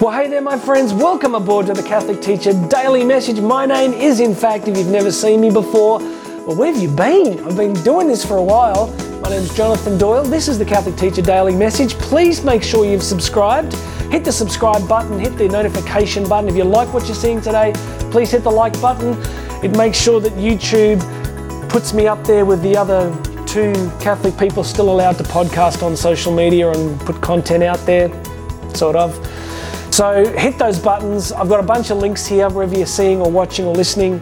Well, hey there, my friends. Welcome aboard to the Catholic Teacher Daily Message. My name is, in fact, if you've never seen me before, well, where have you been? I've been doing this for a while. My name is Jonathan Doyle. This is the Catholic Teacher Daily Message. Please make sure you've subscribed. Hit the subscribe button, hit the notification button. If you like what you're seeing today, please hit the like button. It makes sure that YouTube puts me up there with the other two Catholic people still allowed to podcast on social media and put content out there, sort of. So hit those buttons. I've got a bunch of links here wherever you're seeing or watching or listening.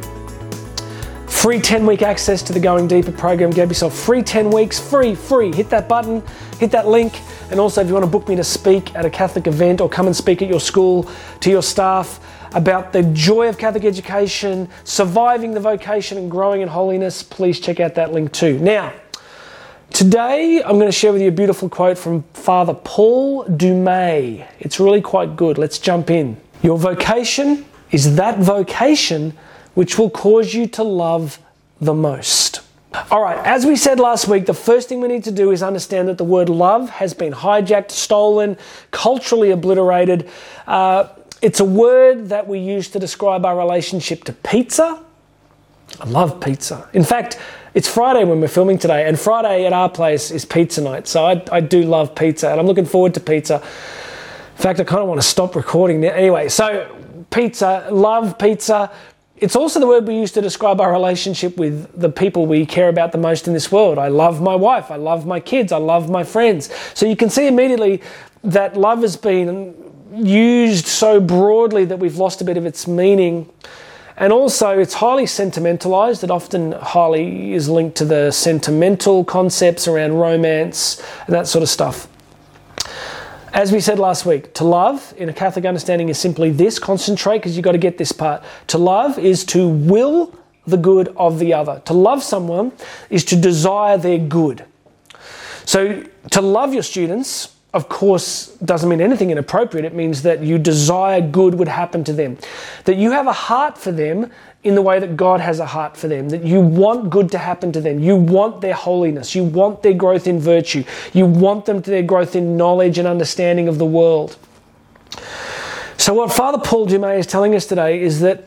Free 10 week access to the Going Deeper program. Get yourself free 10 weeks, free, free. Hit that button, hit that link. And also, if you want to book me to speak at a Catholic event or come and speak at your school to your staff about the joy of Catholic education, surviving the vocation, and growing in holiness, please check out that link too. Now, Today, I'm going to share with you a beautiful quote from Father Paul Dumay. It's really quite good. Let's jump in. Your vocation is that vocation which will cause you to love the most. All right, as we said last week, the first thing we need to do is understand that the word love has been hijacked, stolen, culturally obliterated. Uh, it's a word that we use to describe our relationship to pizza. I love pizza. In fact, it's Friday when we're filming today, and Friday at our place is pizza night. So I, I do love pizza, and I'm looking forward to pizza. In fact, I kind of want to stop recording now. Anyway, so pizza, love pizza. It's also the word we use to describe our relationship with the people we care about the most in this world. I love my wife, I love my kids, I love my friends. So you can see immediately that love has been used so broadly that we've lost a bit of its meaning. And also, it's highly sentimentalized. It often highly is linked to the sentimental concepts around romance and that sort of stuff. As we said last week, to love in a Catholic understanding is simply this concentrate because you've got to get this part. To love is to will the good of the other. To love someone is to desire their good. So, to love your students of course, doesn't mean anything inappropriate. It means that you desire good would happen to them, that you have a heart for them in the way that God has a heart for them, that you want good to happen to them. You want their holiness. You want their growth in virtue. You want them to their growth in knowledge and understanding of the world. So, what Father Paul Dumay is telling us today is that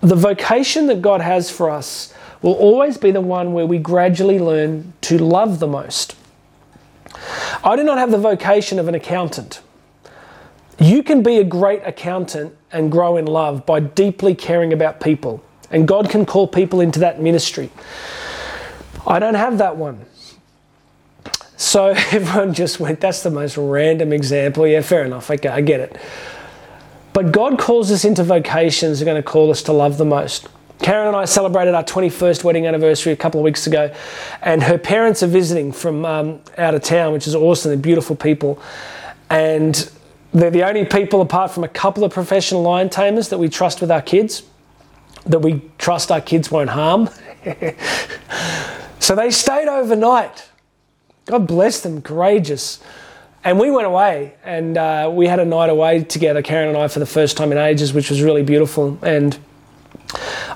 the vocation that God has for us will always be the one where we gradually learn to love the most. I do not have the vocation of an accountant. You can be a great accountant and grow in love by deeply caring about people, and God can call people into that ministry. I don't have that one. So everyone just went, that's the most random example. Yeah, fair enough. Okay, I get it. But God calls us into vocations that are going to call us to love the most. Karen and I celebrated our 21st wedding anniversary a couple of weeks ago, and her parents are visiting from um, out of town, which is awesome. They're beautiful people. And they're the only people, apart from a couple of professional lion tamers, that we trust with our kids, that we trust our kids won't harm. so they stayed overnight. God bless them, courageous. And we went away and uh, we had a night away together, Karen and I, for the first time in ages, which was really beautiful. And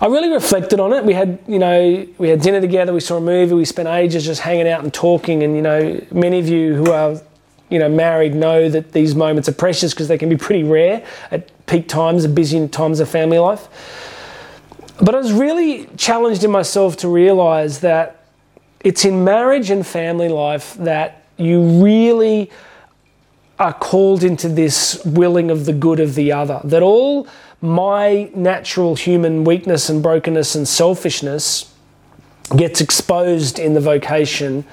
I really reflected on it. We had, you know, we had dinner together, we saw a movie, we spent ages just hanging out and talking. And, you know, many of you who are, you know, married know that these moments are precious because they can be pretty rare at peak times, at busy times of family life. But I was really challenged in myself to realize that it's in marriage and family life that you really are called into this willing of the good of the other. That all my natural human weakness and brokenness and selfishness gets exposed in the vocation,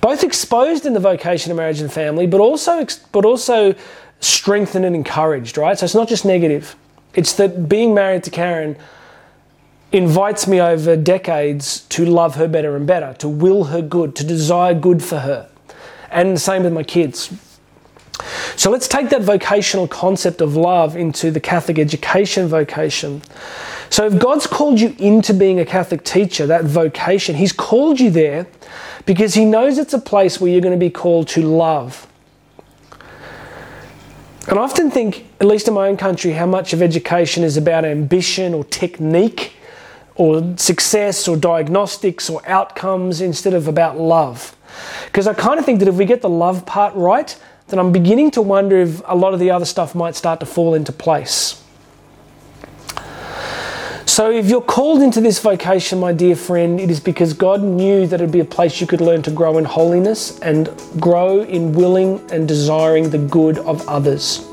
both exposed in the vocation of marriage and family, but also but also strengthened and encouraged. Right, so it's not just negative. It's that being married to Karen invites me over decades to love her better and better, to will her good, to desire good for her, and the same with my kids. So let's take that vocational concept of love into the Catholic education vocation. So if God's called you into being a Catholic teacher, that vocation, He's called you there because He knows it's a place where you're going to be called to love. And I often think, at least in my own country, how much of education is about ambition or technique or success or diagnostics or outcomes instead of about love. Because I kind of think that if we get the love part right, that I'm beginning to wonder if a lot of the other stuff might start to fall into place. So, if you're called into this vocation, my dear friend, it is because God knew that it'd be a place you could learn to grow in holiness and grow in willing and desiring the good of others.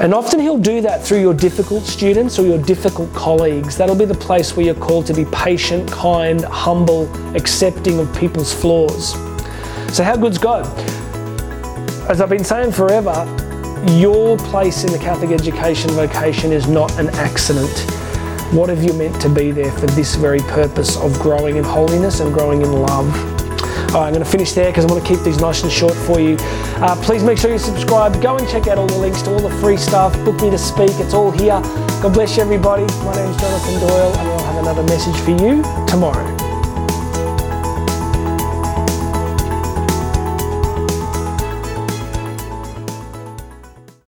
And often He'll do that through your difficult students or your difficult colleagues. That'll be the place where you're called to be patient, kind, humble, accepting of people's flaws. So, how good's God? As I've been saying forever, your place in the Catholic education vocation is not an accident. What have you meant to be there for this very purpose of growing in holiness and growing in love? All right, I'm going to finish there because I want to keep these nice and short for you. Uh, please make sure you subscribe. Go and check out all the links to all the free stuff. Book me to speak. It's all here. God bless you, everybody. My name is Jonathan Doyle, and I'll have another message for you tomorrow.